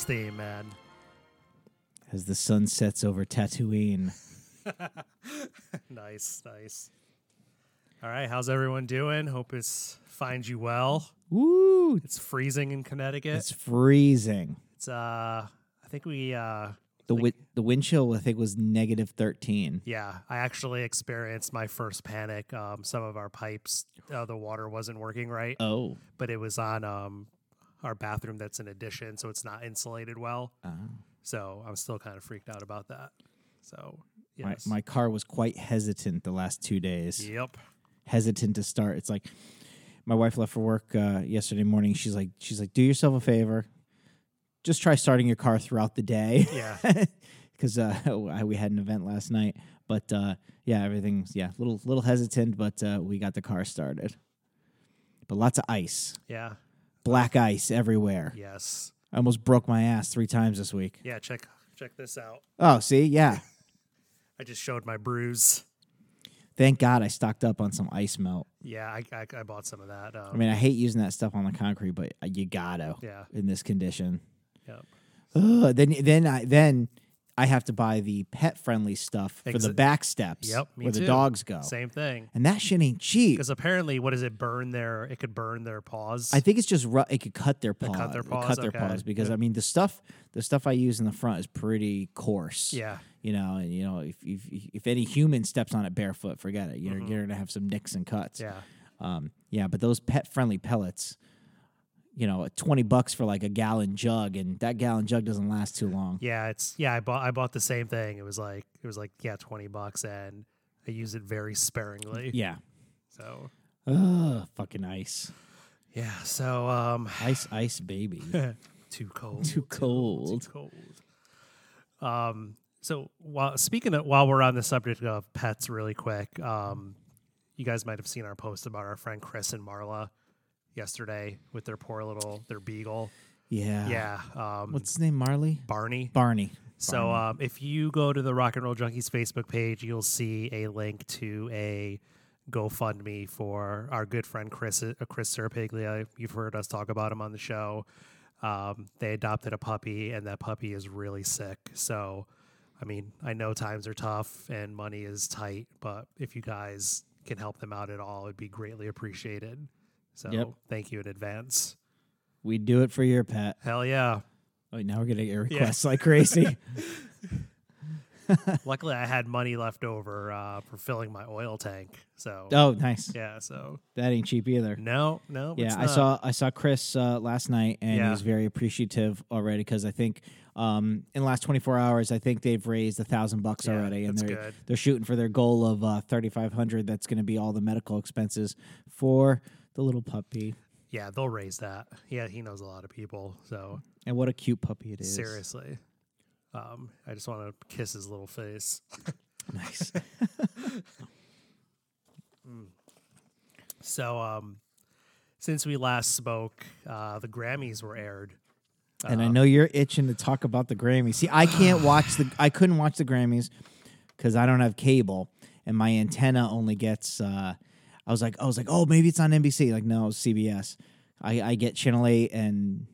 Wars theme, man. As the sun sets over Tatooine. nice, nice. All right, how's everyone doing? Hope it's finds you well. Woo! It's freezing in Connecticut. It's freezing. It's uh I think we uh The wi- the wind chill I think was negative thirteen. yeah, I actually experienced my first panic. Um some of our pipes uh, the water wasn't working right, Oh. but it was on um our bathroom that's an addition, so it's not insulated well. Oh. So I'm still kind of freaked out about that. So My yes. my car was quite hesitant the last two days. Yep. Hesitant to start. It's like my wife left for work uh, yesterday morning. She's like, she's like, do yourself a favor. Just try starting your car throughout the day. Yeah. because uh, we had an event last night. But uh, yeah, everything's yeah, little little hesitant, but uh, we got the car started. But lots of ice, Yeah. Black ice everywhere. Yes. I almost broke my ass three times this week. Yeah, check check this out. Oh, see, yeah. I just showed my bruise. Thank God I stocked up on some ice melt. Yeah, I, I, I bought some of that. Um, I mean, I hate using that stuff on the concrete, but uh, you gotta yeah, in this condition. Yep. Ugh, then then I then I have to buy the pet friendly stuff for Ex- the back steps Yep, me where too. the dogs go. same thing. And that shit ain't cheap. Because apparently, what does it burn their? It could burn their paws. I think it's just ru- it could cut their paws. cut their paws, Cut their okay. paws because. I mean the stuff the stuff I use in the front is pretty coarse. yeah, You know, and you know if if if any human steps on it barefoot, forget it. You're Mhm. you're gonna have some nicks and cuts. yeah, Um, yeah, but those pet friendly pellets, you know, twenty bucks for like a gallon jug, and that gallon jug doesn't last too long. yeah. It's yeah. I bought I bought the same thing. It was like it was like yeah, twenty bucks, and I use it very sparingly. Yeah. So Ugh, fucking ice, yeah. So um, ice, ice, baby. too cold. Too cold. Too cold. Um. So while speaking of while we're on the subject of pets, really quick, um, you guys might have seen our post about our friend Chris and Marla yesterday with their poor little their beagle. Yeah. Yeah. Um, What's his name? Marley. Barney? Barney. So um, if you go to the Rock and Roll Junkies Facebook page, you'll see a link to a GoFundMe for our good friend Chris uh, Chris Serpiglia. You've heard us talk about him on the show. Um, they adopted a puppy, and that puppy is really sick. So, I mean, I know times are tough and money is tight, but if you guys can help them out at all, it'd be greatly appreciated. So, Yep. thank you in advance. we do it for your pet. Hell yeah! Oh, now we're gonna get requests like crazy. Luckily, I had money left over uh, for filling my oil tank. So, oh, nice. yeah. So, That ain't cheap either. no, no. Yeah, I saw I saw Chris uh, last night, and Yeah. he was very appreciative already because I think um, in the last 24 hours, I think they've raised a thousand bucks already, and they're good. they're shooting for their goal of uh, 3,500. That's going to be all the medical expenses for the little puppy. Yeah, they'll raise that. Yeah, he knows a lot of people. So, And what a cute puppy it is. seriously, um, I just want to kiss his little face. nice. So, um, since we last spoke, uh, the Grammys were aired. and I Um, know you're itching to talk about the Grammys. See, I can't watch the. I couldn't watch the Grammys because I don't have cable, and my antenna only gets. Uh, I was like, I was like, oh, maybe it's on NBC. Like, no, it's CBS. I, I get Channel Eight and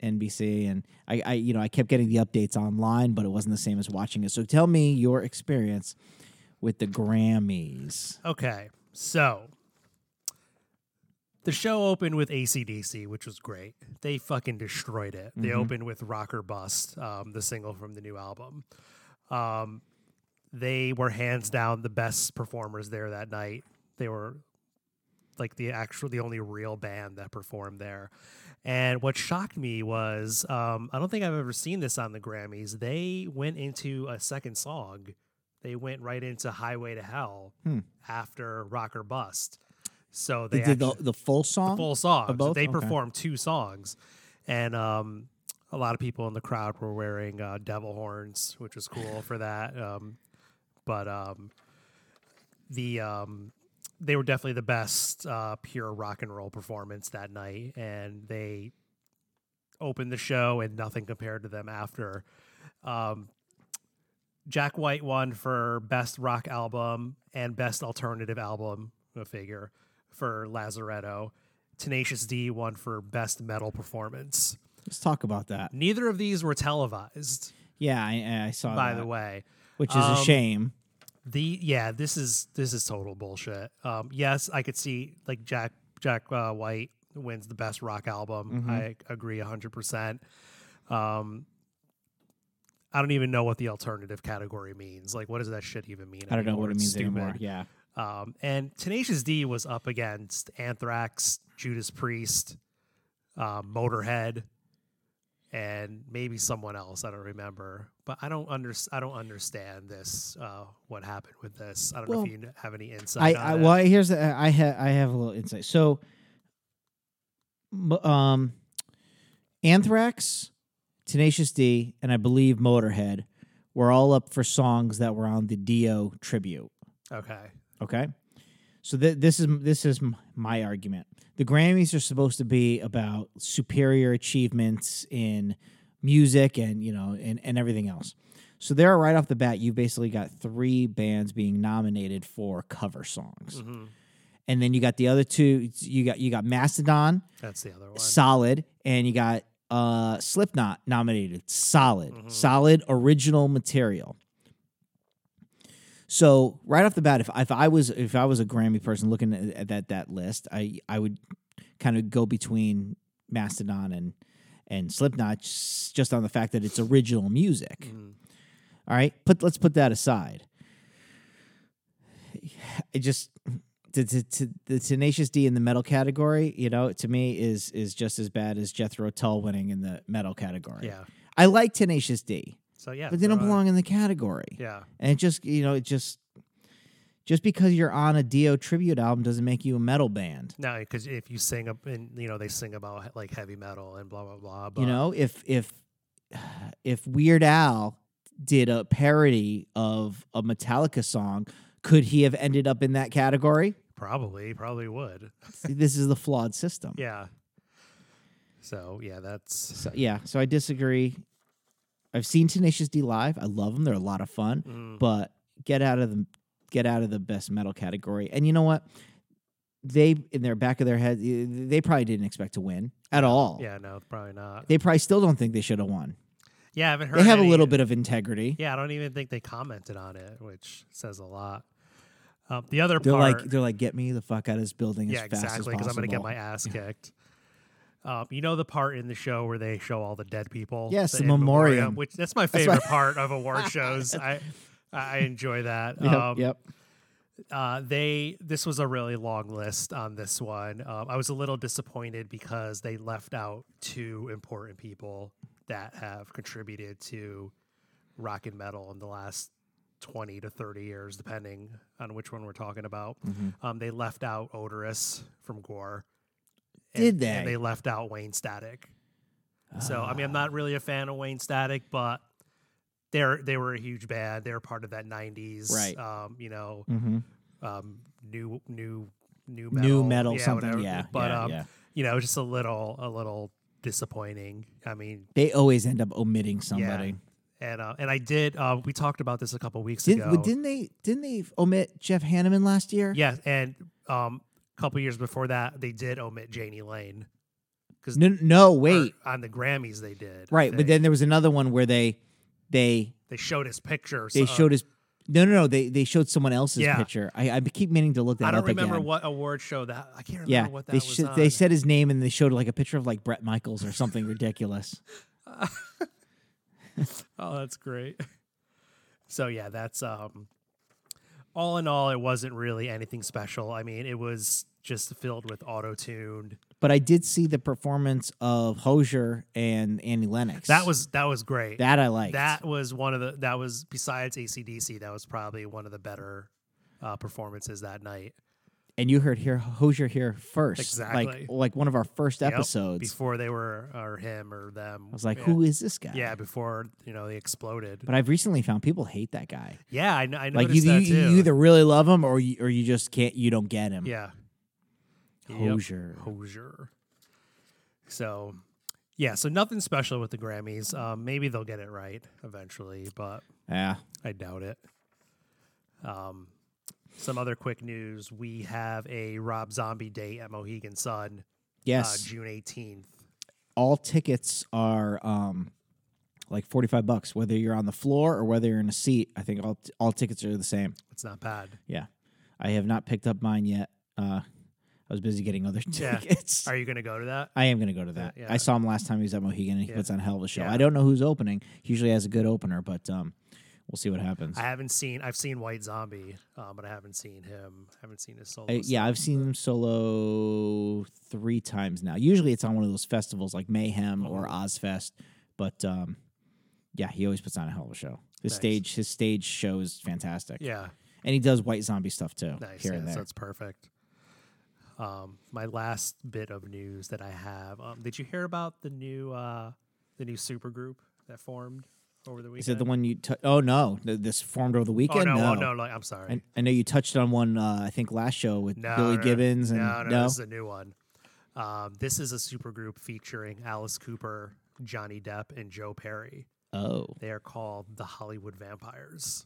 NBC, and I, I, you know, I kept getting the updates online, but it wasn't the same as watching it. So, tell me your experience with the Grammys. Okay, so the show opened with ACDC, which was great. They fucking destroyed it. They Mhm. opened with Rock or Bust, um, the single from the new album. Um, they were hands down the best performers there that night. They were like the actual, the only real band that performed there. And what shocked me was, um, I don't think I've ever seen this on the Grammys. They went into a second song. They went right into Highway to Hell Hmm. after Rock or Bust. So They, they, did the, the full song. the full song. both? They Okay. performed two songs, and um, a lot of people in the crowd were wearing uh, devil horns, which was cool for that. Um, but um, the um, they were definitely the best uh, pure rock and roll performance that night, and they opened the show, and nothing compared to them after. Um, Jack White won for best rock album and best alternative album. Go figure for Lazaretto. Tenacious D won for best metal performance. Let's talk about that. Neither of these were televised, Yeah, I, I saw by that, the way. which is a Um, shame. The yeah, this is this is total bullshit. Um, yes, I could see like Jack Jack uh, White wins the best rock album. Mm-hmm. I agree hundred percent. Um, I don't even know what the alternative category means. Like, what does that shit even mean? I don't know anymore? what it means stupid. anymore. Yeah. Um, and Tenacious D was up against Anthrax, Judas Priest, um, Motorhead, and maybe someone else. I don't remember, but I don't under I don't understand this. Uh, what happened with this? I don't know if you have any insight. I, on I well here's the, I have I have a little insight. So, um, Anthrax, Tenacious D, and I believe Motorhead were all up for songs that were on the Dio tribute. okay. Okay, so th- this is this is m- my argument. The Grammys are supposed to be about superior achievements in music and you know and, and everything else. So there, right off the bat, you basically got three bands being nominated for cover songs, hmm and then you got the other two. You got you got Mastodon, That's the other one. solid, and you got uh Slipknot nominated, solid, Mhm. solid original material. So right off the bat, if if I was if I was a Grammy person looking at, at that that list, I I would kind of go between Mastodon and and Slipknot just on the fact that it's original music. Mhm. All right, put let's put that aside. It just to, to the Tenacious D in the metal category, you know, to me is is just as bad as Jethro Tull winning in the metal category. Yeah. I like Tenacious D, So yeah, but they don't belong in the category. Yeah. And it just you know, it just just because you're on a Dio tribute album doesn't make you a metal band. No, because if you sing up and you know they sing about like heavy metal and blah blah blah. But you know, if if if Weird Al did a parody of a Metallica song, could he have ended up in that category? probably probably would. See, this is the flawed system. Yeah. So yeah, that's So, yeah, so I disagree. I've seen Tenacious D live. I love them. They're a lot of fun. mm, But get out of the get out of the best metal category. And you know what? They in their back of their head, they probably didn't expect to win at all. yeah, no, probably not. They probably still don't think they should have won. Yeah, I haven't heard. They have a little bit of integrity. Yeah, I don't even think they commented on it, which says a lot. Um, the other They're part, like they're like get me the fuck out of this building yeah, as fast exactly, as because I'm gonna get my ass kicked. Um, you know the part in the show where they show all the dead people. Yes, the memoriam. which that's my That's favorite part of award shows. I I enjoy that. Yep, um, yep. uh, they this was a really long list on this one. Um, I was a little disappointed because they left out two important people that have contributed to rock and metal in the last twenty to thirty years, depending on which one we're talking about. Mhm. Um, they left out Oderus from Gwar. Did they? And they left out Wayne Static. So I mean, Ah. I'm not really a fan of Wayne Static, but they're they were a huge band. They were part of that '90s, Right. Um, you know, Mhm. um, new new new metal, new metal yeah, something. whatever. Yeah, but yeah, um, yeah. you know, just a little a little disappointing. I mean, They always end up omitting somebody. and uh, and I did. Uh, we talked about this a couple weeks Did, ago. didn't they? Didn't they omit Jeff Hanneman last year? yeah, and um, a couple years before that, they did omit Jani Lane. Because No, no, wait. on the Grammys they did. Right, but then there was another one where they they they showed his picture. they so- showed his no no no they they showed someone else's Yeah. picture. I, I keep meaning to look that up. I don't remember again. what award show that. I can't remember yeah, what that they was sh- on. they said his name and they showed like a picture of like Bret Michaels or something ridiculous. Oh, that's great. So yeah, that's um all in all it wasn't really anything special. I mean, it was just filled with auto-tuned. But I did see the performance of Hozier and Annie Lennox. That was that was great. that I liked. That was one of the that was besides ACDC, that was probably one of the better uh, performances that night. And you heard here Hozier here first, Exactly. like like one of our first Yep, episodes. before they were or him or them. I was like, yeah. who is this guy? Yeah, before you know they exploded. But I've recently found people hate that guy. yeah, I, I Like noticed you, that you, too. you either really love him or you, or you just can't. You don't get him. yeah, Yep. Hozier. Hozier. So, yeah, so nothing special with the Grammys. Um, maybe they'll get it right eventually, but Yeah. I doubt it. Um, some other quick news: we have a Rob Zombie date at Mohegan Sun, uh, Yes. June eighteenth. all tickets are um, like forty five bucks, whether you're on the floor or whether you're in a seat. I think all all tickets are the same. It's not bad. Yeah, I have not picked up mine yet. Uh, I was busy getting other Yeah. tickets. Are you going to go to that? I am going to go to that. yeah. I saw him last time he was at Mohegan, and he Yeah. puts on a hell of a show. Yeah. I don't know who's opening. He usually has a good opener, but um, we'll see what happens. I haven't seen. I've seen White Zombie, um, but I haven't seen him. haven't seen his solo. I- yeah. I've seen him solo three times now. Usually it's on one of those festivals like Mayhem or Mm-hmm. Ozzfest, but um, yeah, he always puts on a hell of a show. His Nice. stage, his stage show is fantastic, Yeah, and he does white zombie stuff too, nice. here yeah, and so there. that's perfect. Um, my last bit of news that I have. Um, did you hear about the new uh, the new super group that formed over the weekend? Is it the one you? T- oh no, th- this formed over the Oh weekend. no, no, oh, no, no, I'm sorry. I, I know you touched on one. Uh, I think last show with no, Billy no, Gibbons and no, no, this is a new one. Um, this is a super group featuring Alice Cooper, Johnny Depp, and Joe Perry. oh, They are called the Hollywood Vampires.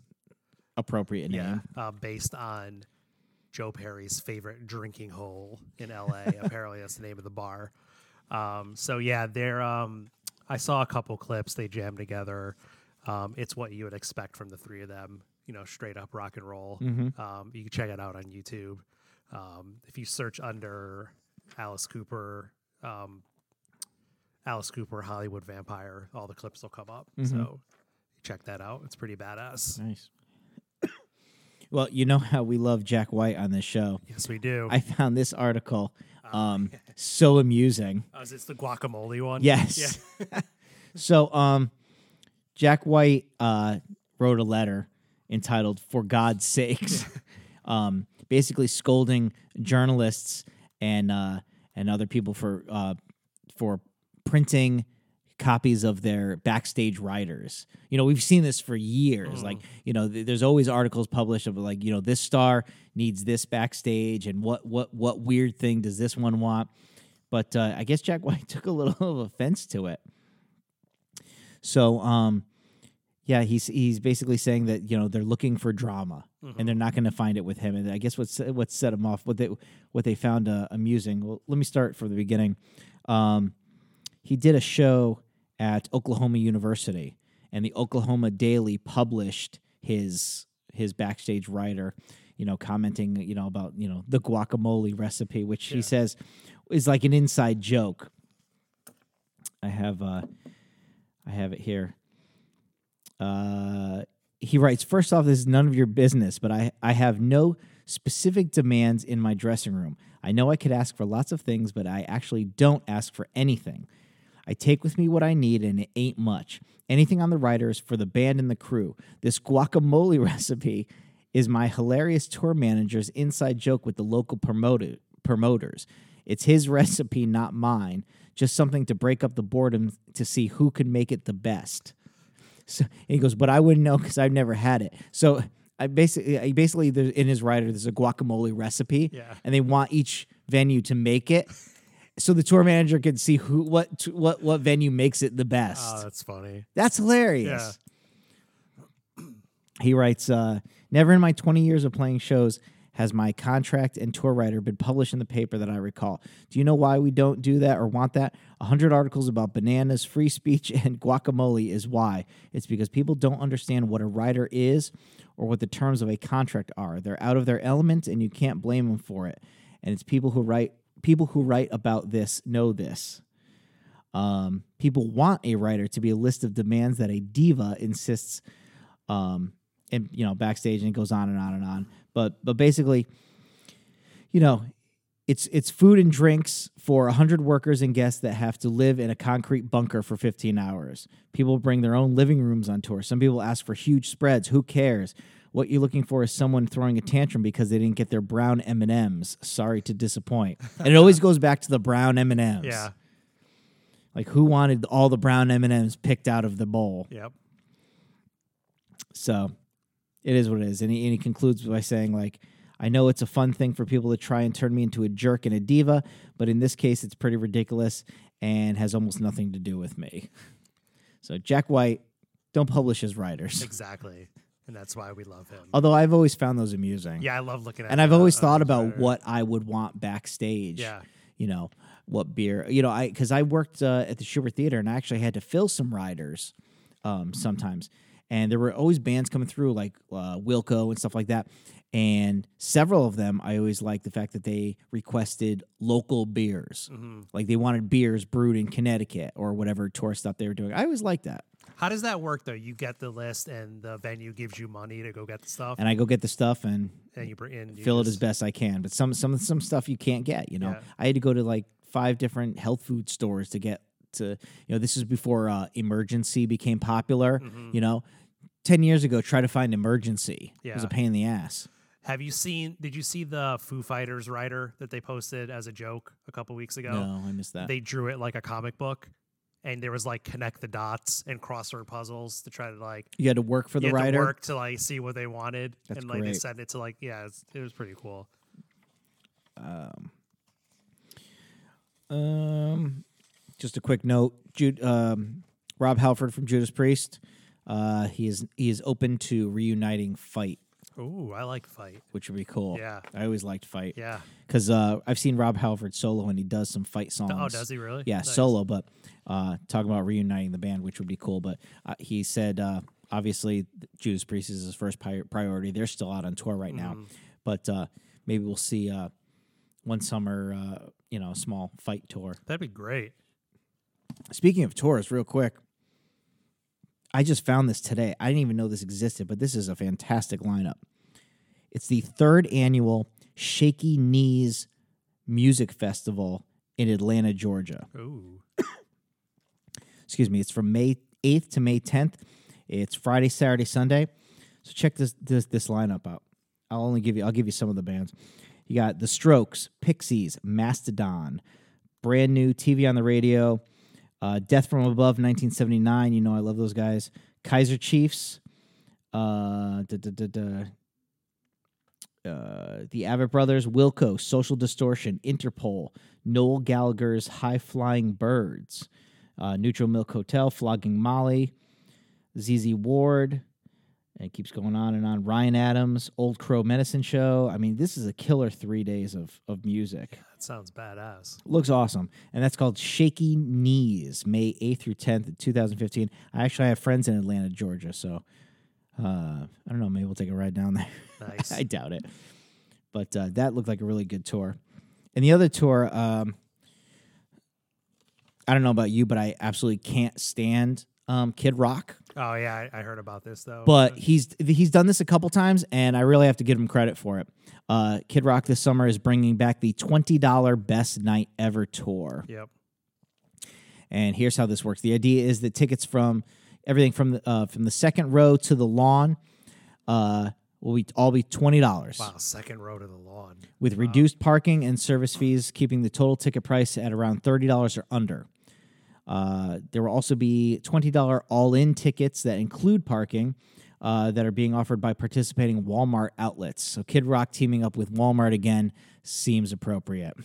appropriate name. Yeah, um, based on Joe Perry's favorite drinking hole in LA. Apparently, that's the name of the bar. Um, so yeah, they're. Um, I saw a couple clips. They jammed together. Um, it's what you would expect from the three of them. You know, straight up rock and roll. Mhm. Um, you can check it out on YouTube. Um, if you search under Alice Cooper, um, Alice Cooper Hollywood Vampire, all the clips will come up. Mhm. So check that out. It's pretty badass. Nice. Well, you know how we love Jack White on this show. Yes, we do. I found this article um, so amusing. Oh, is this the guacamole one? Yes. Yeah. So, um, Jack White uh, wrote a letter entitled "For God's Sakes," um, basically scolding journalists and uh, and other people for uh, for printing copies of their backstage riders. You know, we've seen this for years. Like, you know, th- there's always articles published of like, you know, this star needs this backstage, and what what what weird thing does this one want? But uh, I guess Jack White took a little of offense to it. So, um, yeah, he's he's basically saying that you know they're looking for drama and they're not going to find it with him. And I guess what's what set him off, what they what they found uh, amusing. Well, let me start from the beginning. Um, he did a show at Oklahoma University, and the Oklahoma Daily published his his backstage rider, you know, commenting, you know, about you know the guacamole recipe, which he says is like an inside joke. I have uh, I have it here. Uh, he writes, first off, this is none of your business, but I, I have no specific demands in my dressing room. I know I could ask for lots of things, but I actually don't ask for anything. I take with me what I need, and it ain't much. Anything on the rider is for the band and the crew. This guacamole recipe is my hilarious tour manager's inside joke with the local promoter, promoters. It's his recipe, not mine. Just something to break up the boredom to see who can make it the best. So he goes, but I wouldn't know because I've never had it. So I basically, I basically, in his rider, there's a guacamole recipe, Yeah. and they want each venue to make it, so the tour manager can see who, what, what, what venue makes it the best. Oh, that's funny. That's hilarious. He writes, uh, Never in my 20 years of playing shows has my contract and tour rider been published in the paper that I recall. Do you know why we don't do that or want that? A hundred articles about bananas, free speech, and guacamole is why. It's because people don't understand what a rider is or what the terms of a contract are. They're out of their element and you can't blame them for it. And it's people who write people who write about this know this. Um, people want a rider to be a list of demands that a diva insists um, and you know backstage and it goes on and on and on. But but basically you know it's it's food and drinks for 100 workers and guests that have to live in a concrete bunker for 15 hours. People bring their own living rooms on tour. Some people ask for huge spreads. Who cares what you're looking for is someone throwing a tantrum because they didn't get their brown M&Ms. Sorry to disappoint. and it always goes back to the brown M&Ms. Yeah. Like who wanted all the brown M&Ms picked out of the bowl? Yep. So it is what it is. And he, and he concludes by saying, like, I know it's a fun thing for people to try and turn me into a jerk and a diva, but in this case, it's pretty ridiculous and has almost nothing to do with me. So Jack White, don't publish his riders. Exactly. And that's why we love him. Although I've always found those amusing. Yeah, I love looking at And I've always uh, thought about what I would want backstage. Yeah. you know what beer. You know, I because I worked uh, at the Shubert Theater and I actually had to fill some riders um, sometimes, and there were always bands coming through like uh, Wilco and stuff like that. And several of them, I always liked the fact that they requested local beers, Mm-hmm. like they wanted beers brewed in Connecticut or whatever tour stuff they were doing. I always liked that. How does that work though? You get the list, and the venue gives you money to go get the stuff, And I go get the stuff and and you bring in you fill it as best I can. But some some some stuff you can't get. You know, Yeah. I had to go to like five different health food stores to get to. You know, this is before uh, Emergen-C became popular. Mm-hmm. You know, ten years ago, try to find Emergen-C it was a pain in the ass. Have you seen? Did you see the Foo Fighters rider that they posted as a joke a couple weeks ago? No, I missed that. They drew it like a comic book, and there was like connect the dots and crossword puzzles to try to like you had to work for the you had to writer. work to like see what they wanted, That's and like they great. sent it to like yeah, it's, it was pretty cool. Um, just a quick note: Jude, um, Rob Halford from Judas Priest. Uh, he is he is open to reuniting Fight, Ooh, I like fight. which would be cool. Yeah. I always liked Fight. Yeah. because uh, I've seen Rob Halford solo and he does some fight songs. Oh, does he really? Yeah, Nice. solo, but uh, talking about reuniting the band, which would be cool. But uh, he said, uh, obviously, Judas Priest is his first pri- priority. They're still out on tour right now, Mm-hmm. but uh, maybe we'll see uh, one summer, uh, you know, a small fight tour. That'd be great. Speaking of tours, real quick, I just found this today. I didn't even know this existed, but this is a fantastic lineup. It's the third annual Shaky Knees Music Festival in Atlanta, Georgia. Ooh. Excuse me. It's from May 8th to May 10th. It's Friday, Saturday, Sunday. So check this this this lineup out. I'll only give you I'll give you some of the bands. You got The Strokes, Pixies, Mastodon, brand new TV on the radio, uh, Death from Above, 1979. You know I love those guys. Kaiser Chiefs, uh, da, da, da. Uh, the Avett Brothers, Wilco, Social Distortion, Interpol, Noel Gallagher's High Flying Birds, uh, Neutral Milk Hotel, Flogging Molly, ZZ Ward, and it keeps going on and on. Ryan Adams, Old Crow Medicine Show. I mean, this is a killer three days of, of music. That sounds badass. Looks awesome. And that's called Shaky Knees, May 8th through 10th, 2015. I actually have friends in Atlanta, Georgia, so uh, I don't know. Maybe we'll take a ride down there. Nice. I doubt it. But uh, that looked like a really good tour. And the other tour, um, I don't know about you, but I absolutely can't stand um, Kid Rock. Oh yeah, I, I heard about this though. But he's he's done this a couple times, and I really have to give him credit for it. Uh, Kid Rock this summer is bringing back the twenty dollar best night ever tour. yep. And here's how this works: the idea is that tickets from everything from the uh, from the second row to the lawn uh, will be all be twenty dollars, Wow, second row to the lawn. with reduced parking and service fees, keeping the total ticket price at around thirty dollars or under. Uh, there will also be twenty dollar all in tickets that include parking. Uh, that are being offered by participating Walmart outlets. So Kid Rock teaming up with Walmart again seems appropriate.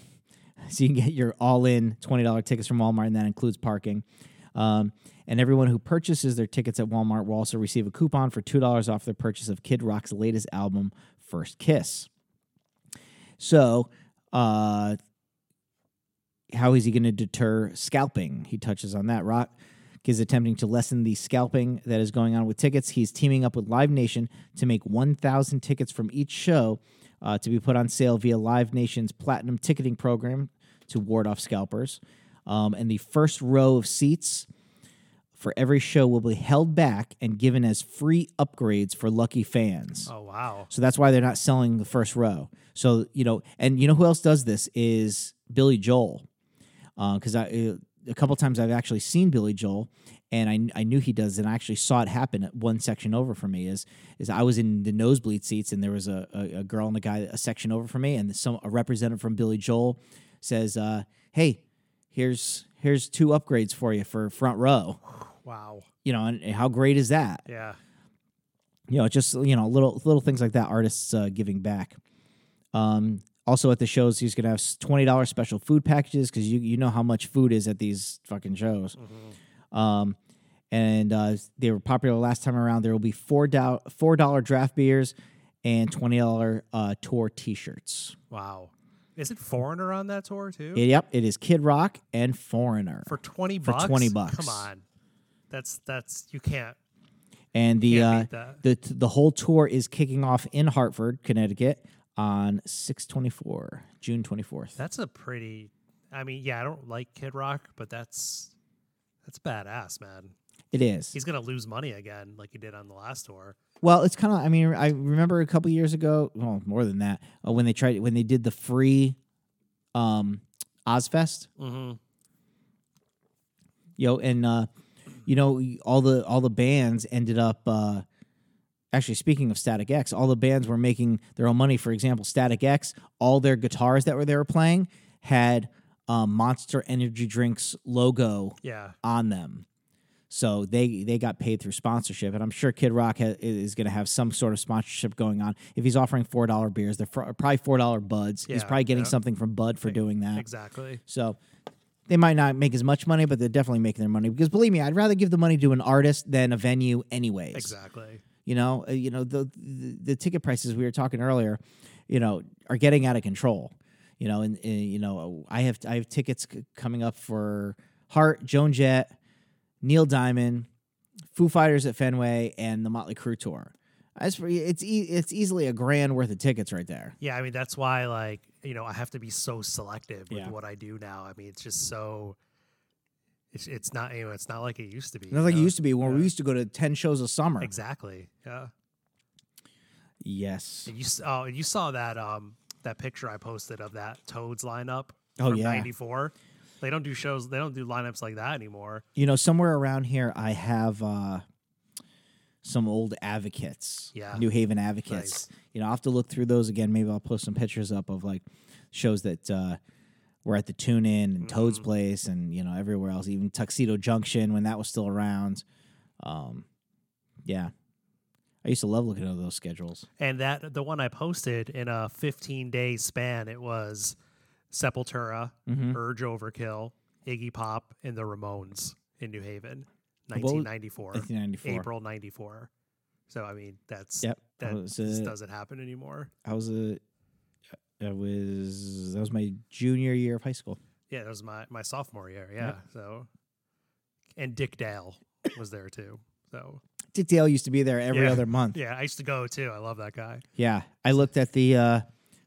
So you can get your all-in twenty dollar tickets from Walmart, and that includes parking. Um, and everyone who purchases their tickets at Walmart will also receive a coupon for two dollars off their purchase of Kid Rock's latest album, First Kiss. So, uh, how is he going to deter scalping? He touches on that. Rock is attempting to lessen the scalping that is going on with tickets. He's teaming up with Live Nation to make 1,000 tickets from each show uh, to be put on sale via Live Nation's platinum ticketing program to ward off scalpers. Um, and the first row of seats for every show will be held back and given as free upgrades for lucky fans. Oh wow. So that's why they're not selling the first row. So you know, and you know who else does this is Billy Joel, because I uh, a couple times I've actually seen Billy Joel, and I I knew he does, and I actually saw it happen at one section over from me. Is is I was in the nosebleed seats, and there was a, a, a girl and a guy a section over from me, and some a representative from Billy Joel says, uh, "Hey, here's here's two upgrades for you for front row." Wow. You know, and how great is that? Yeah. you know, just you know, little little things like that. Artists uh, giving back. Um, also at the shows, he's gonna have twenty dollars special food packages because you you know how much food is at these fucking shows. Um, and uh, they were popular last time around. There will be four dollar four dollar draft beers and twenty dollar uh, tour T shirts. Wow. Is it Foreigner on that tour too? Yep, it is Kid Rock and Foreigner. for twenty for bucks. 20 bucks. Come on, that's that's you can't. and the uh, the the whole tour is kicking off in Hartford, Connecticut on 624, June 24th. That's a pretty. I mean, yeah, I don't like Kid Rock, but that's that's badass, man. It is. He's gonna lose money again, like he did on the last tour. Well, it's kind of. I mean, I remember a couple years ago. Well, more than that, uh, when they tried when they did the free, um, Ozzfest. Mm-hmm. Yo, and uh, you know all the all the bands ended up. Uh, actually, speaking of Static X, all the bands were making their own money. For example, Static X, all their guitars that were they were playing had um, Monster Energy Drinks logo Yeah, on them. So they they got paid through sponsorship, and I'm sure Kid Rock ha- is going to have some sort of sponsorship going on. If he's offering four dollar beers, they're fr- probably four dollar buds. he's probably getting yeah. something from Bud for doing that. exactly. So they might not make as much money, but they're definitely making their money. Because believe me, I'd rather give the money to an artist than a venue, anyways. Exactly. You know, uh, you know the, the the ticket prices we were talking earlier, you know, are getting out of control. You know, and, and you know, I have I have tickets c- coming up for Heart, Joan Jett, Neil Diamond, Foo Fighters at Fenway, and the Motley Crue tour. As for, it's e- it's easily a grand worth of tickets right there. Yeah, I mean that's why like you know I have to be so selective with Yeah. what I do now. I mean it's just so. It's it's not you know it's not like it used to be. Not like it used to be when we used to go to ten shows a summer. Exactly. Yeah. Yes. And you oh and you saw that um that picture I posted of that Toads lineup. Oh, from yeah. '94. They don't do shows. They don't do lineups like that anymore. You know, somewhere around here, I have uh, some old advocates, Yeah. New Haven advocates. Nice. You know, I'll have to look through those again. Maybe I'll post some pictures up of like shows that uh, were at the Tune Inn and Toad's Mm-hmm. Place, and you know everywhere else, even Tuxedo Junction when that was still around. Um, yeah, I used to love looking at those schedules. And that the one I posted in a 15 day span, it was Sepultura, Mhm. Urge Overkill, Iggy Pop, and the Ramones in New Haven, was- 1994, 1994. April 94. So I mean, that's Yep, that uh, doesn't happen anymore. I was a, that was that was my junior year of high school. Yeah, that was my my sophomore year. Yeah, so and Dick Dale was there too. So Dick Dale used to be there every Yeah. other month. yeah, I used to go too. I love that guy. Yeah, I looked at the uh,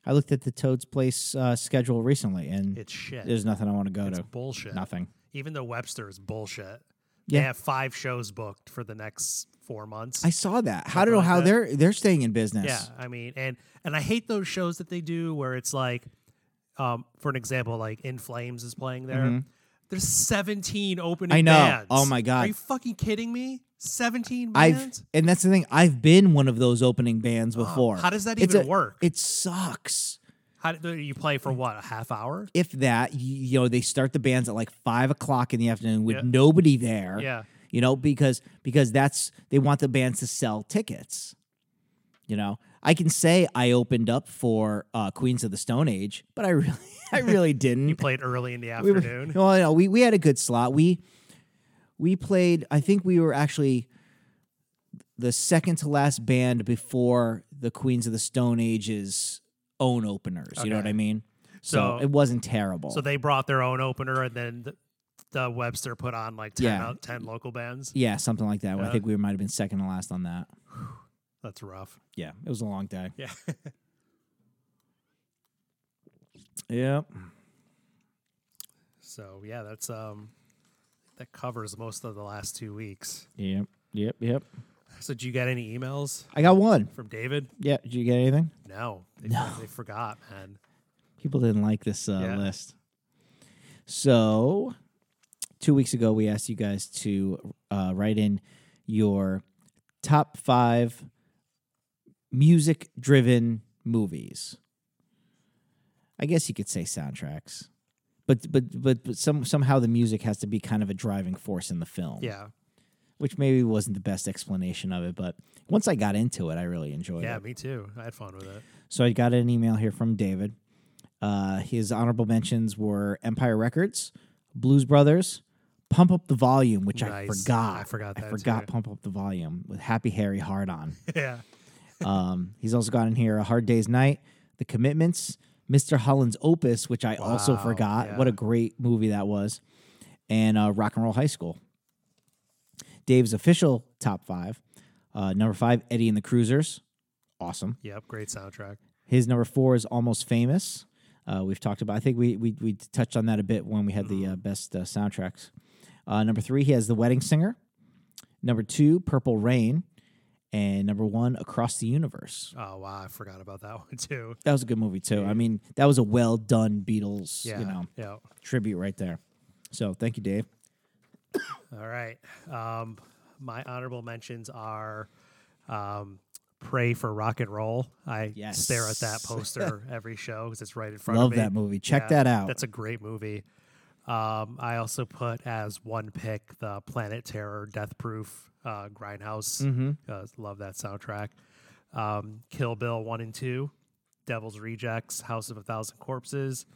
I looked at the Toad's Place uh, schedule recently, and It's shit. there's nothing I want to go it's to. bullshit. Nothing. Even though Webster is bullshit. Yeah. They have five shows booked for the next four months. I saw that. How do like how that. they're they're staying in business? Yeah, I mean, and and I hate those shows that they do where it's like, um, for an example, like In Flames is playing there. There's 17 opening. Mm-hmm. I know. bands. Oh my God. Are you fucking kidding me? 17 I've bands. and that's the thing. I've been one of those opening bands before. how does that It's even a- work? It sucks. How do you play for what? A half hour? If that, you, you know, they start the bands at like five o'clock in the afternoon with Yeah. nobody there. Yeah. You know because because that's they want the bands to sell tickets you know? I can say i opened up for uh queens of the stone age but i really i really didn't. You played early in the we were, afternoon. well, no, we, we had a good slot. We we played i think we were actually the second to last band before the queens of the stone age's own openers you know what i mean? So, So- it wasn't terrible. So they brought their own opener, and then the, Webster put on like 10, Yeah. out- 10 local bands. yeah something like that i Yeah. think we might have been second to last on that That's rough. yeah it was a long day Yeah. Yep. so yeah, that's um, that covers most of the last two weeks. Yep. Yep. Yep. So did you get any emails I got one. from David? Yeah. Did you get anything? No, they, No. they forgot, man. People didn't like this uh, Yeah. list. So, two weeks ago, we asked you guys to uh, write in your top five music driven movies. I guess you could say soundtracks. But, but but but some somehow the music has to be kind of a driving force in the film. Yeah, which maybe wasn't the best explanation of it, but once I got into it, I really enjoyed yeah, it. Yeah, me too. I had fun with it. So I got an email here from David. Uh, his honorable mentions were Empire Records, Blues Brothers, Pump Up the Volume, which I forgot. I forgot I forgot too. Pump Up the Volume with Happy Harry Hard on. yeah, um, he's also got in here A Hard Day's Night, The Commitments, Mr. Holland's Opus, which I also Wow, forgot. What a great movie that was. And uh, Rock and Roll High School. Dave's official top five. Uh, number five, Eddie and the Cruisers. Awesome. Yep, great soundtrack. His number four is Almost Famous. Uh, we've talked about. I think we we we touched on that a bit when we had the uh, best uh, soundtracks. Uh, number three, he has The Wedding Singer. Number two, Purple Rain, and number one, Across the Universe. Oh wow, I forgot about that one too. That was a good movie too. I mean, that was a well done Beatles, Yeah, you know, yeah. tribute right there. So thank you, Dave. All right. Um, my honorable mentions are um, "Pray for Rock and Roll." I stare at that poster every show because it's right in front Love of me. Love that movie. Check Yeah, that out. That's a great movie. Um, I also put as one pick the Planet Terror Death Proof uh, Grindhouse. mm-hmm. Uh, love that soundtrack. Um, Kill Bill 1 and 2, Devil's Rejects, House of a Thousand Corpses.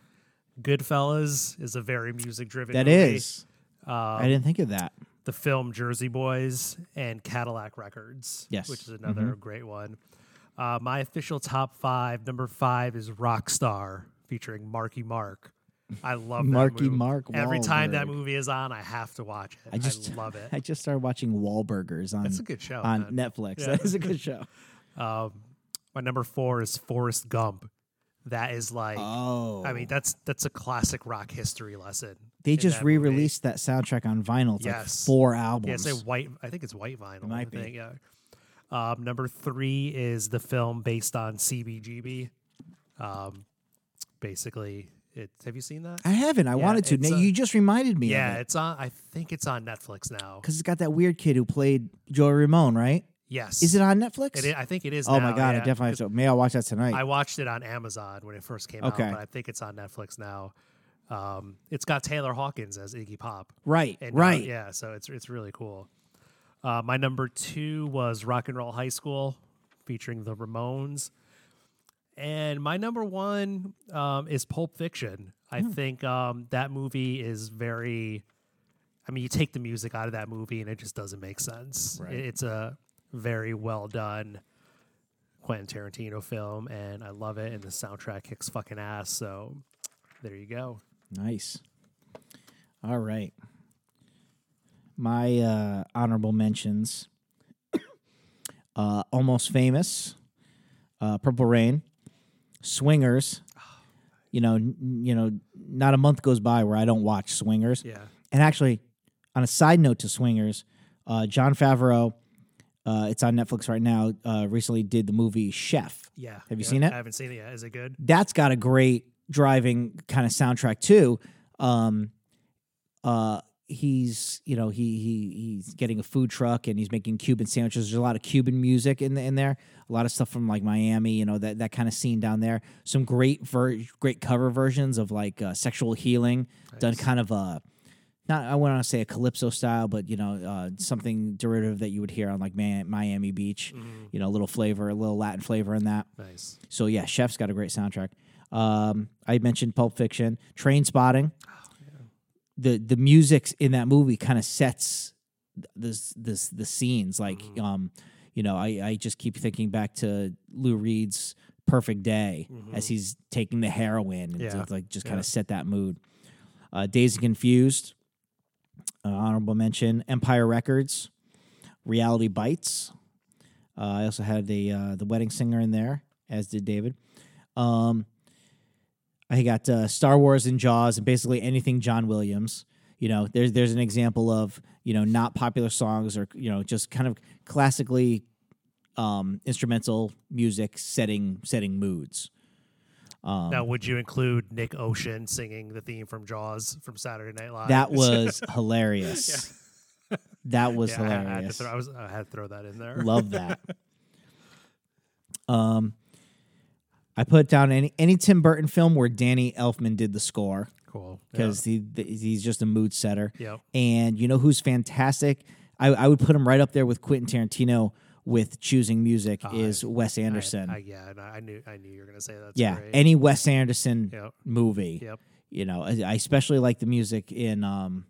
Goodfellas is a very music driven That movie. is. Um, I didn't think of that. the film Jersey Boys and Cadillac Records. Yes. Which is another great one. Uh, my official top five, number five is Rockstar featuring Marky Mark. I love that Marky. Mark Every time that movie is on, I have to watch it. I just love it. I just started watching Wahlburgers on It's a good show. on man. Netflix. Yeah. That is a good show. Um, my number four is Forrest Gump. That is like, Oh, I mean, that's that's a classic rock history lesson. they just re-released that soundtrack on vinyl. It's Yes. like four Yeah, albums. it's a white. I think it's white vinyl. might I be. yeah. Um, number three is the film based on CBGB. Um, basically, it. Have you seen that? I haven't. I Yeah, wanted to. Now, uh, you just reminded me yeah, of it it's on. I think it's on Netflix now. because it's got that weird kid who played Joey Ramone, right? Yes, Is it on Netflix? It i- I think it is. oh my now, god, I definitely to. May I watch that tonight? I watched it on Amazon when it first came Okay. out, but I think it's on Netflix now. Um, it's got Taylor Hawkins as Iggy Pop. right, And, uh, right. yeah, so it's it's really cool. Uh, my number two was Rock and Roll High School, featuring the Ramones, and my number one um, is Pulp Fiction. I Hmm. think um, that movie is very. I mean, you take the music out of that movie, and it just doesn't make sense. Right. It's a very well done Quentin Tarantino film, and I love it. And the soundtrack kicks fucking ass. So there you go. Nice. All right. My uh, honorable mentions: uh, Almost Famous, uh, Purple Rain, Swingers. You know, n- you know, not a month goes by where I don't watch Swingers. Yeah. And actually, on a side note to Swingers, uh, Jon Favreau, uh, it's on Netflix right now. Uh, recently did the movie Chef. Yeah. Have you Yeah, seen it? I haven't seen it yet. Is it good? That's got a great driving kind of soundtrack too. Um, uh, he's you know he he he's getting a food truck and he's making Cuban sandwiches. There's a lot of Cuban music in the, in there. A lot of stuff from like Miami, you know that that kind of scene down there. Some great ver- great cover versions of like uh, sexual healing done kind of a not I want to say a calypso style, but you know uh, something derivative that you would hear on like Mi- Miami Beach. Mhm. You know, a little flavor, a little Latin flavor in that. Nice. So yeah, Chef's got a great soundtrack. Um, I mentioned Pulp Fiction, Trainspotting. The the music in that movie kind of sets this this the scenes. Like Mhm. um, you know, I I just keep thinking back to Lou Reed's Perfect Day as Mhm. he's taking the heroin and Yeah. like just kind Yeah. of set that mood. Uh, Dazed and Confused. Uh, honorable mention: Empire Records, Reality Bites. Uh, I also had the uh, the wedding singer in there, as did David. Um, I got uh, Star Wars and Jaws, and basically anything John Williams. You know, there's there's an example of you know not popular songs or you know just kind of classically um, instrumental music setting setting moods. Um, Now, would you include Nick Ocean singing the theme from Jaws from Saturday Night Live? that was hilarious. That was Yeah, I- I, had hilarious. throw, I was I had to throw that in there. Love that. um, I put down any any Tim Burton film where Danny Elfman did the score Cool. because he he's just a mood setter. yeah. And you know who's fantastic? I, I would put him right up there with Quentin Tarantino with choosing music Uh, is Wes Anderson. I, yeah, and I I knew I knew you were gonna say that. yeah, Great. any Wes Anderson Yep. movie. Yep. You know, I, I especially like the music in um,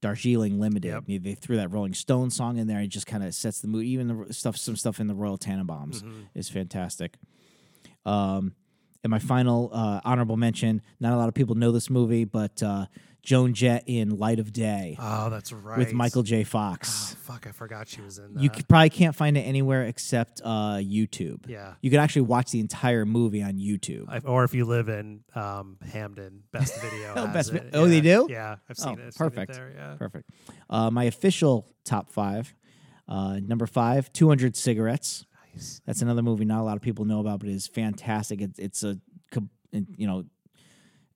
Darjeeling Limited. Yep. They- threw that Rolling Stone song in there. It just kind of sets the mood. Even the stuff, some stuff in the Royal Tenenbaums Mhm. is fantastic. Um, and my final uh, honorable mention. Not a lot of people know this movie, but uh, Joan Jett in Light of Day Oh, that's right. with Michael J. Oh, Fox. fuck, I forgot she was in that. You c- probably can't find it anywhere except uh, YouTube. yeah. You can actually watch the entire movie on YouTube. I- or if you live in um, Hamden, Best Video. Oh, Best it. Vi- oh, they do? Yeah, I've seen Oh, it. I've seen it perfect. there, yeah. Perfect. Uh, my official top five. Uh, number five, 200 Cigarettes. Nice. That's another movie not a lot of people know about, but it is fantastic. It's it's a you know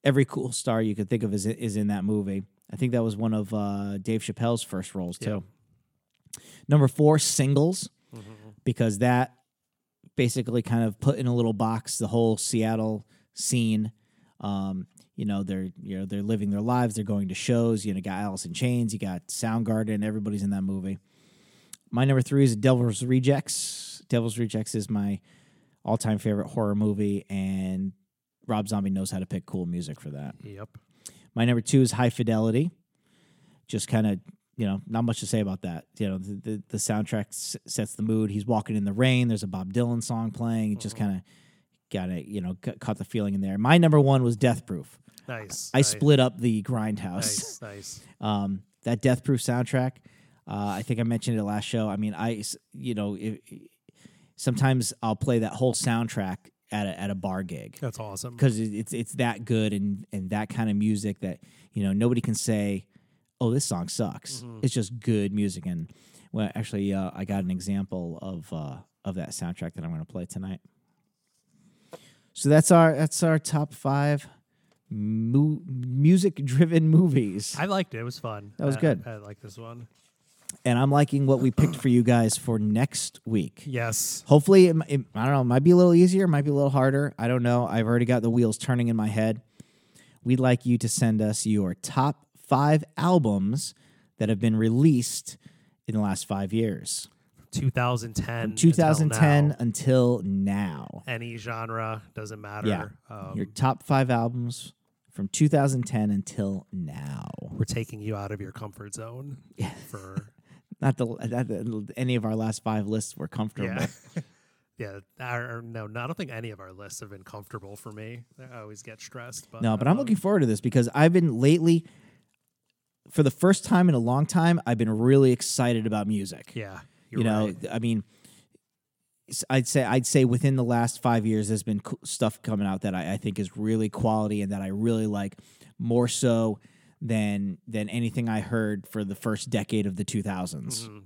every cool star you could think of is is in that movie. I think that was one of uh, Dave Chappelle's first roles too. Number four, Singles, because that basically kind of put in a little box the whole Seattle scene. Um, you know they're you know they're living their lives. They're going to shows. You know, you got Alice in Chains. You got Soundgarden. Everybody's in that movie. My number three is Devil's Rejects. Devil's Rejects is my all-time favorite horror movie, and Rob Zombie knows how to pick cool music for that. Yep. My number two is High Fidelity. Just kind of, you know, not much to say about that. You know, the the, the soundtrack s- sets the mood. He's walking in the rain. There's a Bob Dylan song playing. It just kind of got it, you know, ca- caught the feeling in there. My number one was Death Proof. Nice. I nice, split up the Grindhouse. Nice. Nice. Um, that Death Proof soundtrack. Uh, I think I mentioned it last show. I mean, I you know, if, sometimes I'll play that whole soundtrack at a, at a bar gig That's awesome. because it's it's that good and and that kind of music that you know nobody can say, oh, this song sucks. It's just good music. And well, actually, uh, I got an example of uh, of that soundtrack that I'm going to play tonight. So that's our that's our top five mu- music driven movies. I liked it. It was fun. That was I- good. I, I like this one. And I'm liking what we picked for you guys for next week. Yes. Hopefully, it, it, I don't know, it might be a little easier, might be a little harder. I don't know. I've already got the wheels turning in my head. We'd like you to send us your top five albums that have been released in the last five years. 2010. From until 2010 now. until now. Any genre doesn't matter. Yeah. Um, your top five albums from 2010 until now. we're taking you out of your comfort zone for Not the, not the any of our last five lists were comfortable. yeah. Yeah, or no, no, I don't think any of our lists have been comfortable for me. I always get stressed, but No, but I'm um, looking forward to this because I've been lately, for the first time in a long time, I've been really excited about music. Yeah, you know, right. I mean, I'd say I'd say within the last five years, there's been co- stuff coming out that I, I think is really quality and that I really like more so than than anything I heard for the first decade of the 2000s. Mhm.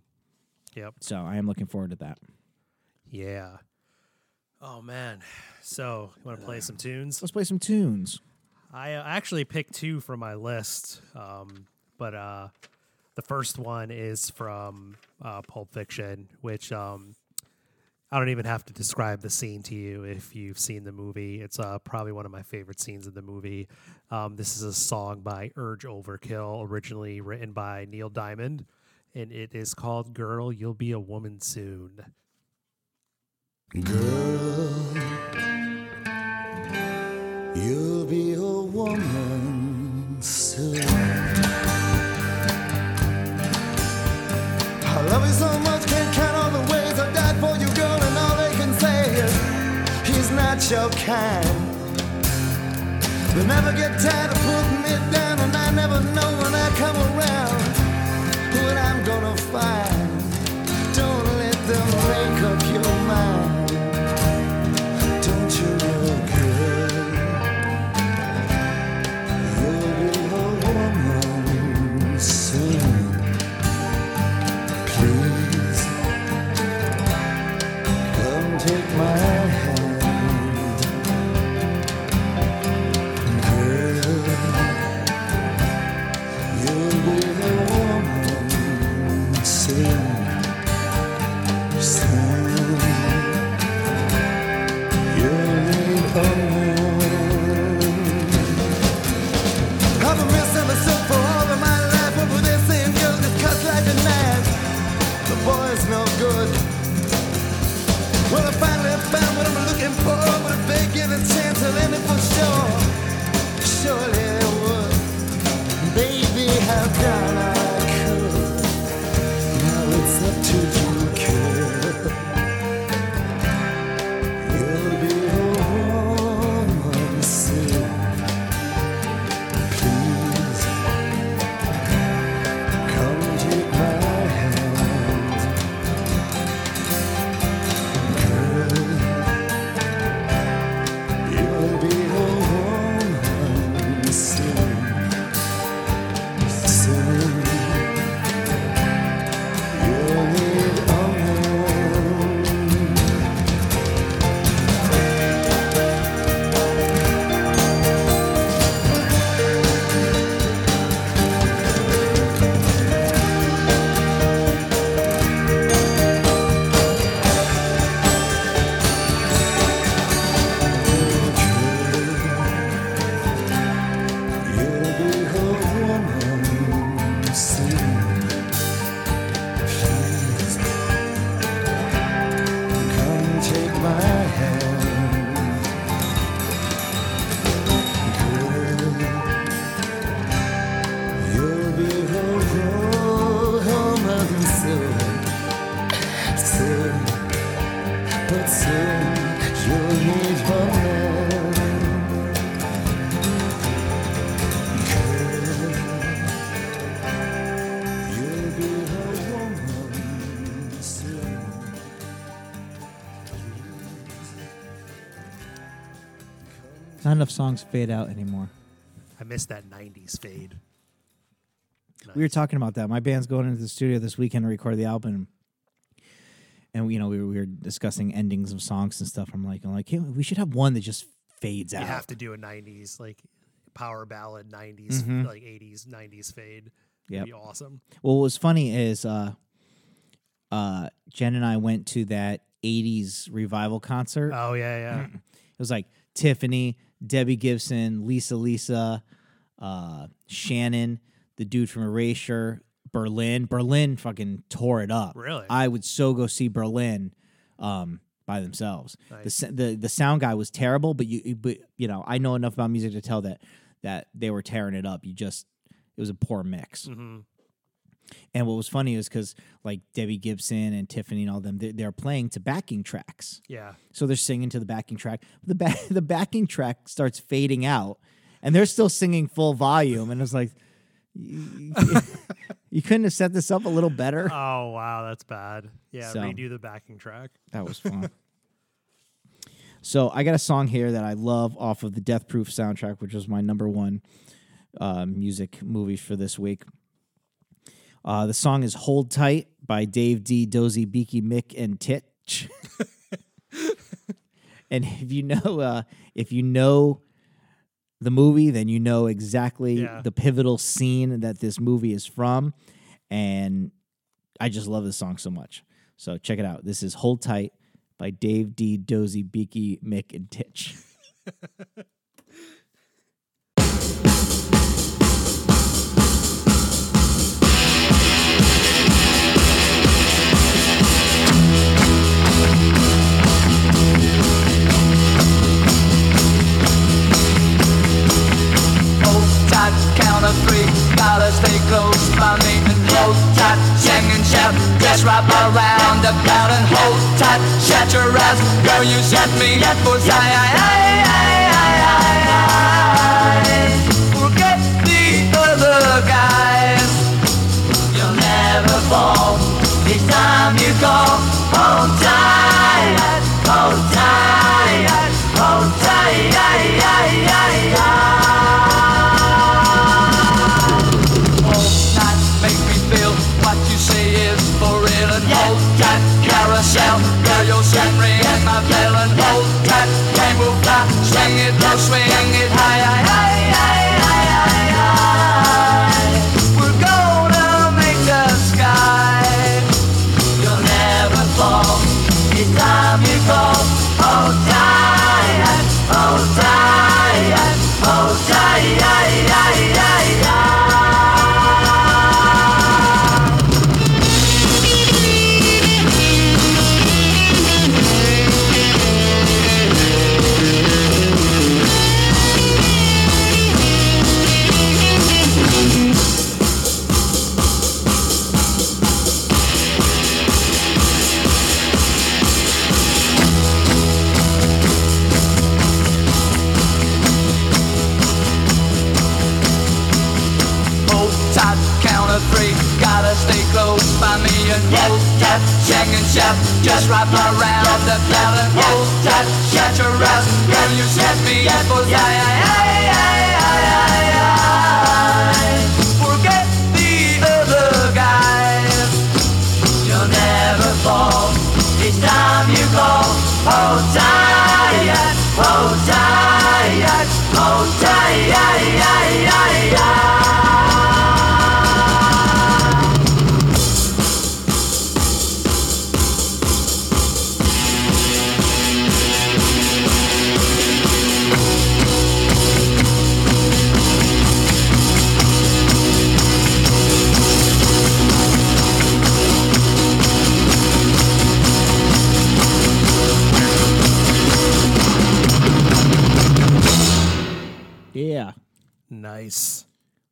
Yep. So I am looking forward to that. Yeah. Oh man. So you want to play some tunes? Let's play some tunes. I uh, actually picked two from my list, um, but uh, the first one is from uh, Pulp Fiction, which um, I don't even have to describe the scene to you if you've seen the movie. It's uh, probably one of my favorite scenes in the movie. Um, this is a song by Urge Overkill, originally written by Neil Diamond, and it is called "Girl, You'll Be a Woman Soon." Girl, You'll be a woman soon. I love you so much, your kind. They never get tired of putting me down, enough songs fade out anymore. I missed that '90s fade. We were talking about that. My band's going into the studio this weekend to record the album, and you know we were, we were discussing endings of songs and stuff. I'm like, I'm like, hey, we should have one that just fades You out. You have to do a '90s like power ballad '90s, Mhm. like '80s '90s fade. Yeah, be awesome. Well, what was funny is uh, uh, Jen and I went to that '80s revival concert. Oh yeah, yeah. It was like Tiffany, Debbie Gibson, Lisa Lisa, uh, Shannon, the dude from Erasure, Berlin. Berlin fucking tore it up. Really? I would so go see Berlin um, by themselves. The, Nice. s- the the sound guy was terrible, but you but you know I know enough about music to tell that that they were tearing it up. You just it was a poor mix. hmm And what was funny is because like Debbie Gibson and Tiffany and all them, they, they're playing to backing tracks. Yeah. So they're singing to the backing track. The back the backing track starts fading out, and they're still singing full volume. And it's like, you, you couldn't have set this up a little better. Oh wow, that's bad. Yeah, So- redo the backing track. That was fun. so I got a song here that I love off of the Death Proof soundtrack, which was my number one uh, music movie for this week. Uh, the song is "Hold Tight" by Dave Dee, Dozy, Beaky, Mick, and Tich. and if you know, uh, if you know the movie, then you know exactly Yeah. the pivotal scene that this movie is from. And I just love this song so much. So check it out. This is Hold Tight by Dave Dee, Dozy, Beaky, Mick, and Tich. count of three. Gotta stay close by me and hold tight. Sing and shout, just wrap around the crowd and hold tight. Shut your eyes, girl, you set me up for. Forget the other guys. You'll never fall. Time you go.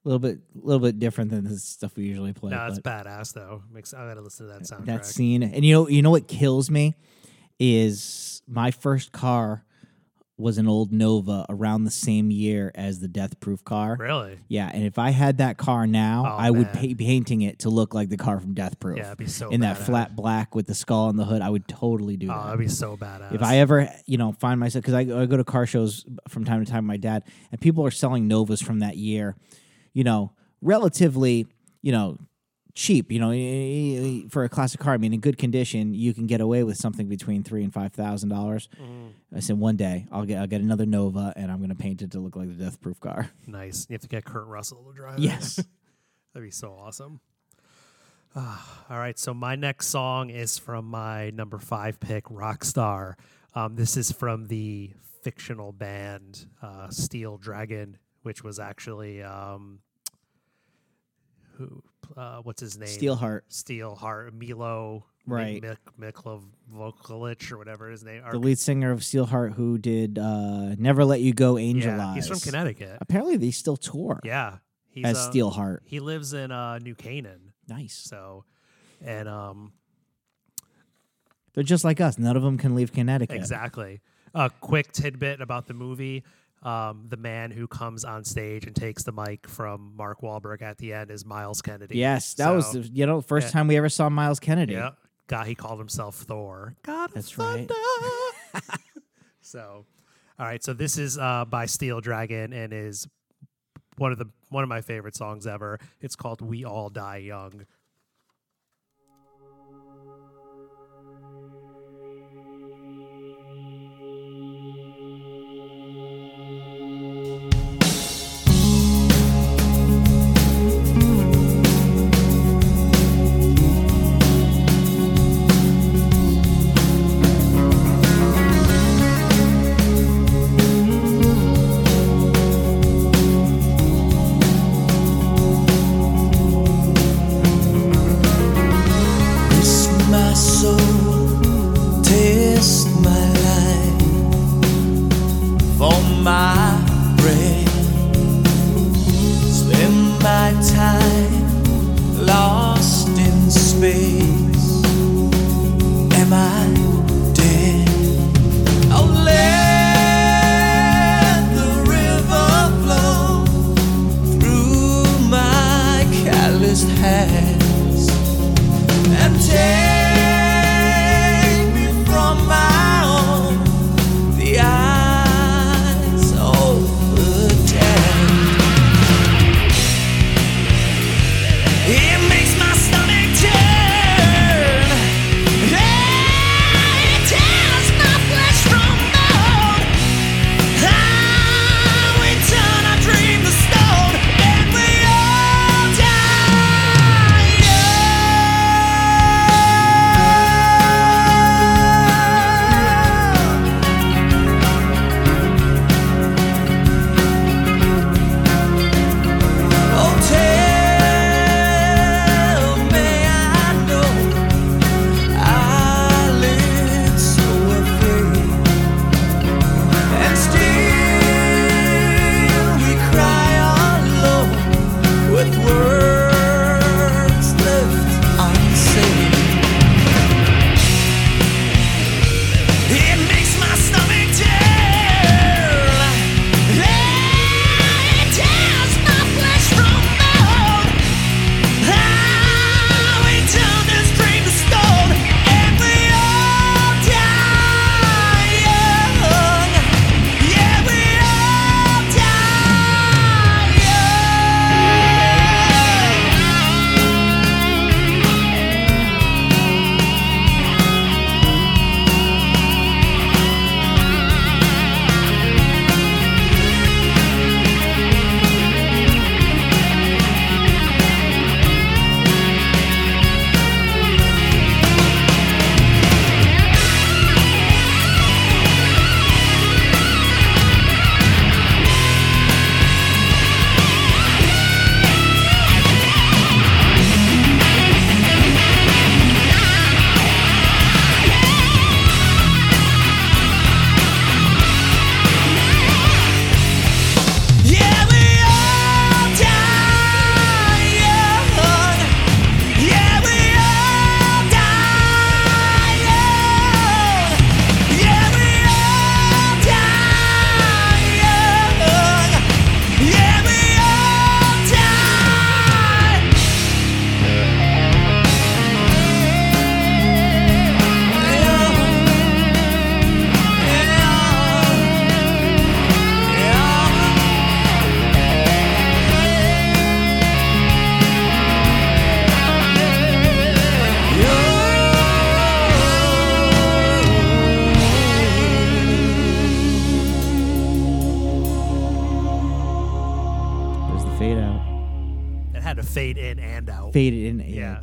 A little bit a little bit different than the stuff we usually play. No, it's badass though. Makes I gotta listen to that soundtrack. that scene. And you know you know what kills me is my first car was an old Nova around the same year as the Death Proof car. Really? Yeah, and if I had that car now, Oh, I would be painting it to look like the car from Death Proof. Yeah, it'd be so in that flat black with the skull on the hood. I would totally do Oh, that. that'd be so badass. If I ever, you know, find myself because I, I go to car shows from time to time with my dad, and people are selling Novas from that year, you know, relatively, you know, cheap. You know, for a classic car, I mean, in good condition, you can get away with something between three and five thousand dollars. I said one day I'll get I'll get another Nova, and I'm going to paint it to look like the Death Proof car. nice. You have to get Kurt Russell to drive. it. Yes. That'd be so awesome. Ah, all right, so my next song is from my number five pick, Rockstar. Um, this is from the fictional band uh, Steel Dragon, which was actually um, who? Uh, what's his name? Steelheart, Steelheart, Milo, Right. Mik- Miklovokalic or whatever his name. or- the lead singer of Steelheart, who did uh, "Never Let You Go, Angel yeah, Eyes." he's from Connecticut. Apparently, they still tour Yeah, he's as uh, Steelheart. He lives in uh, New Canaan. Nice. So, and um, They're just like us. None of them can leave Connecticut. exactly. A quick tidbit about the movie: um, the man who comes on stage and takes the mic from Mark Wahlberg at the end is Myles Kennedy. Yes, that was the, you know first yeah. time we ever saw Myles Kennedy. yeah. God, he called himself Thor. God, That's right. thunder. so, all right. So this is uh, by Steel Dragon and is one of the one of my favorite songs ever. It's called "We All Die Young."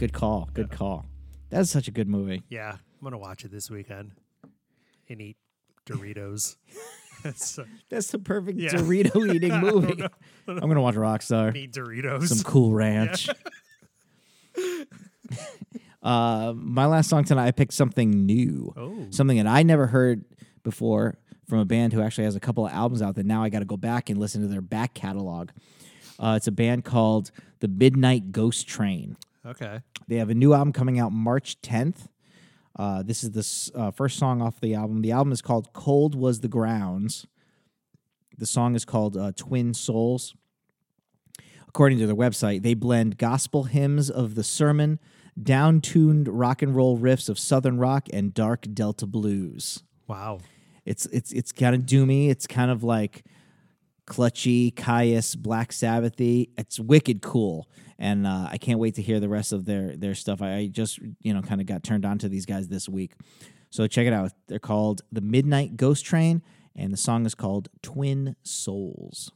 Good call. Good call. That's such a good movie. Yeah, I'm gonna watch it this weekend and eat Doritos. so, That's the perfect Yeah. Dorito eating movie. I'm gonna watch Rockstar. eat Doritos. Some Cool Ranch. uh, my last song tonight, I picked something new, Oh. something that I never heard before from a band who actually has a couple of albums out that now I got to go back and listen to their back catalog. Uh, it's a band called the Midnight Ghost Train. Okay. They have a new album coming out March 10th. Uh, this is the uh, first song off the album. The album is called Cold Was the Grounds. The song is called uh, Twin Souls. According to their website, they blend gospel hymns of the sermon, down tuned rock and roll riffs of southern rock, and dark Delta blues. Wow. It's it's it's kind of doomy. It's kind of like clutchy, Kyuss, Black Sabbathy. It's wicked cool, and uh, I can't wait to hear the rest of their their stuff. I, I just you know kind of got turned on to these guys this week, so check it out. They're called the Midnight Ghost Train, and the song is called Twin Souls.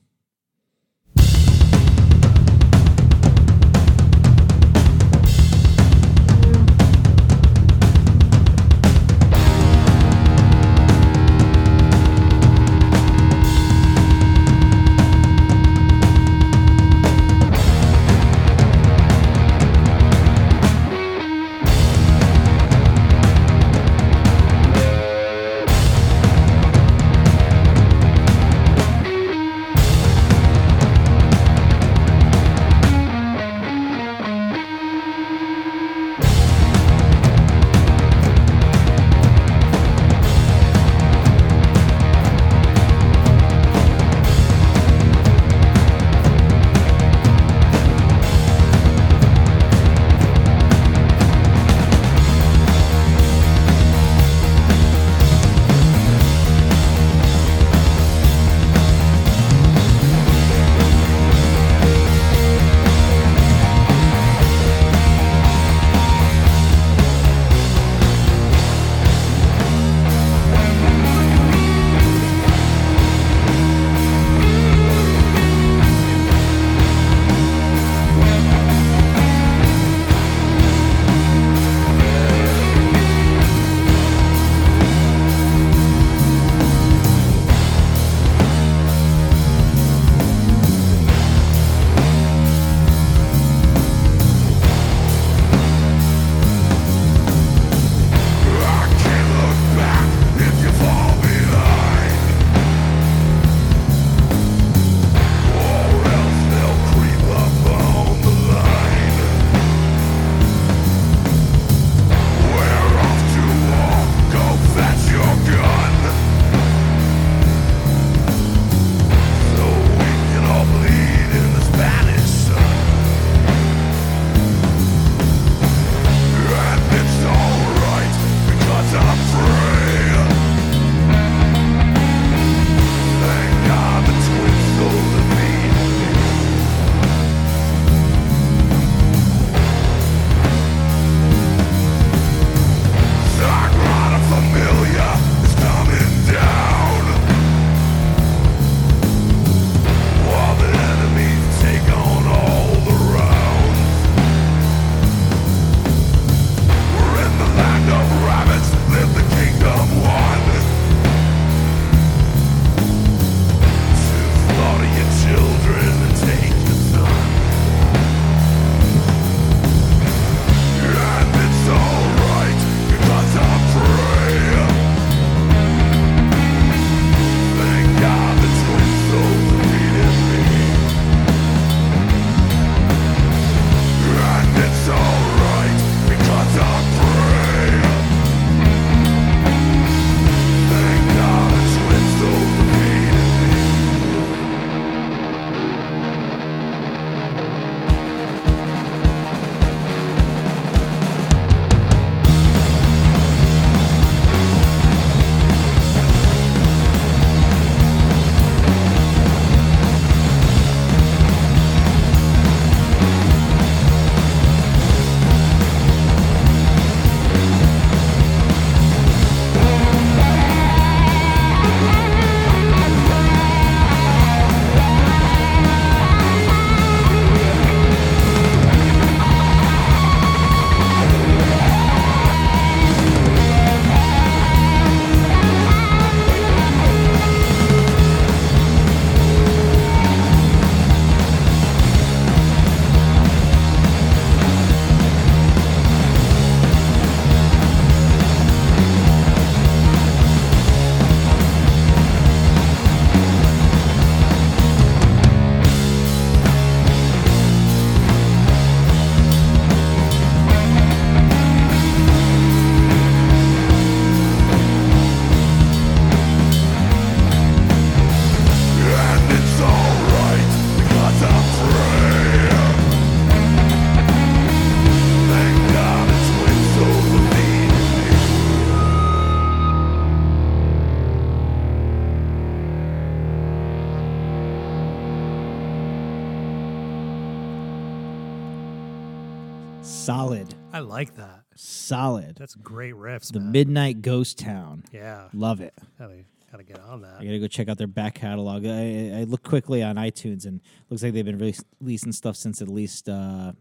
Solid. I like that. Solid. That's great riffs. The man. Midnight Ghost Town. Yeah, Love it. gotta gotta get on that. I gotta go check out their back catalog. I, I looked quickly on iTunes and looks like they've been releas- releasing stuff since at least uh,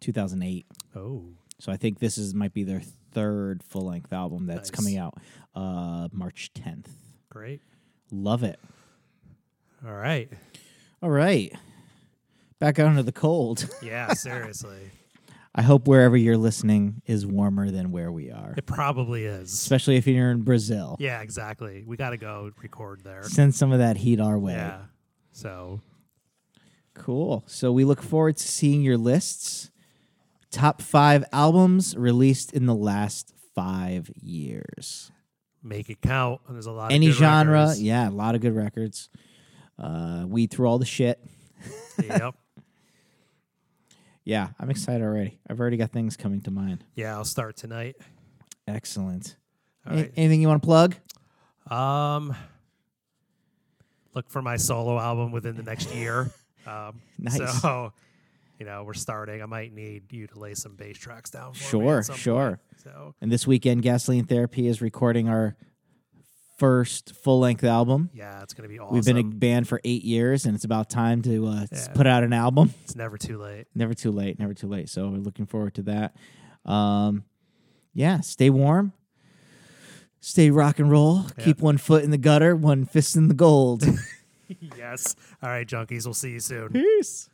2008. Oh, So I think this is might be their third full length album that's Nice. coming out uh, March 10th. great. Love it. All right. All right, back out into the cold. Yeah, seriously, I hope wherever you're listening is warmer than where we are, it probably is. especially if you're in Brazil. Yeah, exactly. We got to go record there. Send some of that heat our way. Yeah. So Cool. So we look forward to seeing your lists. Top five albums released in the last five years. make it count. There's a lot. Any of good genre. records. Yeah, a lot of good records. Uh, weed through all the shit. yep. Yeah, I'm excited already. I've already got things coming to mind. Yeah, I'll start tonight. Excellent. All A- right. anything you want to plug? Um, look for my solo album within the next year. Um, Nice. So, you know, we're starting. I might need you to lay some bass tracks down. For Sure, sure. point. So, And this weekend, Gasoline Therapy is recording our first full length album. yeah, it's gonna be awesome. We've been a band for eight years, and it's about time to uh, Yeah. put out an album. it's never too late. Never too late. Never too late. So we're looking forward to that. Um, yeah, stay warm. Stay rock and roll. Yeah. Keep one foot in the gutter, one fist in the gold. yes. All right, junkies. We'll see you soon. Peace.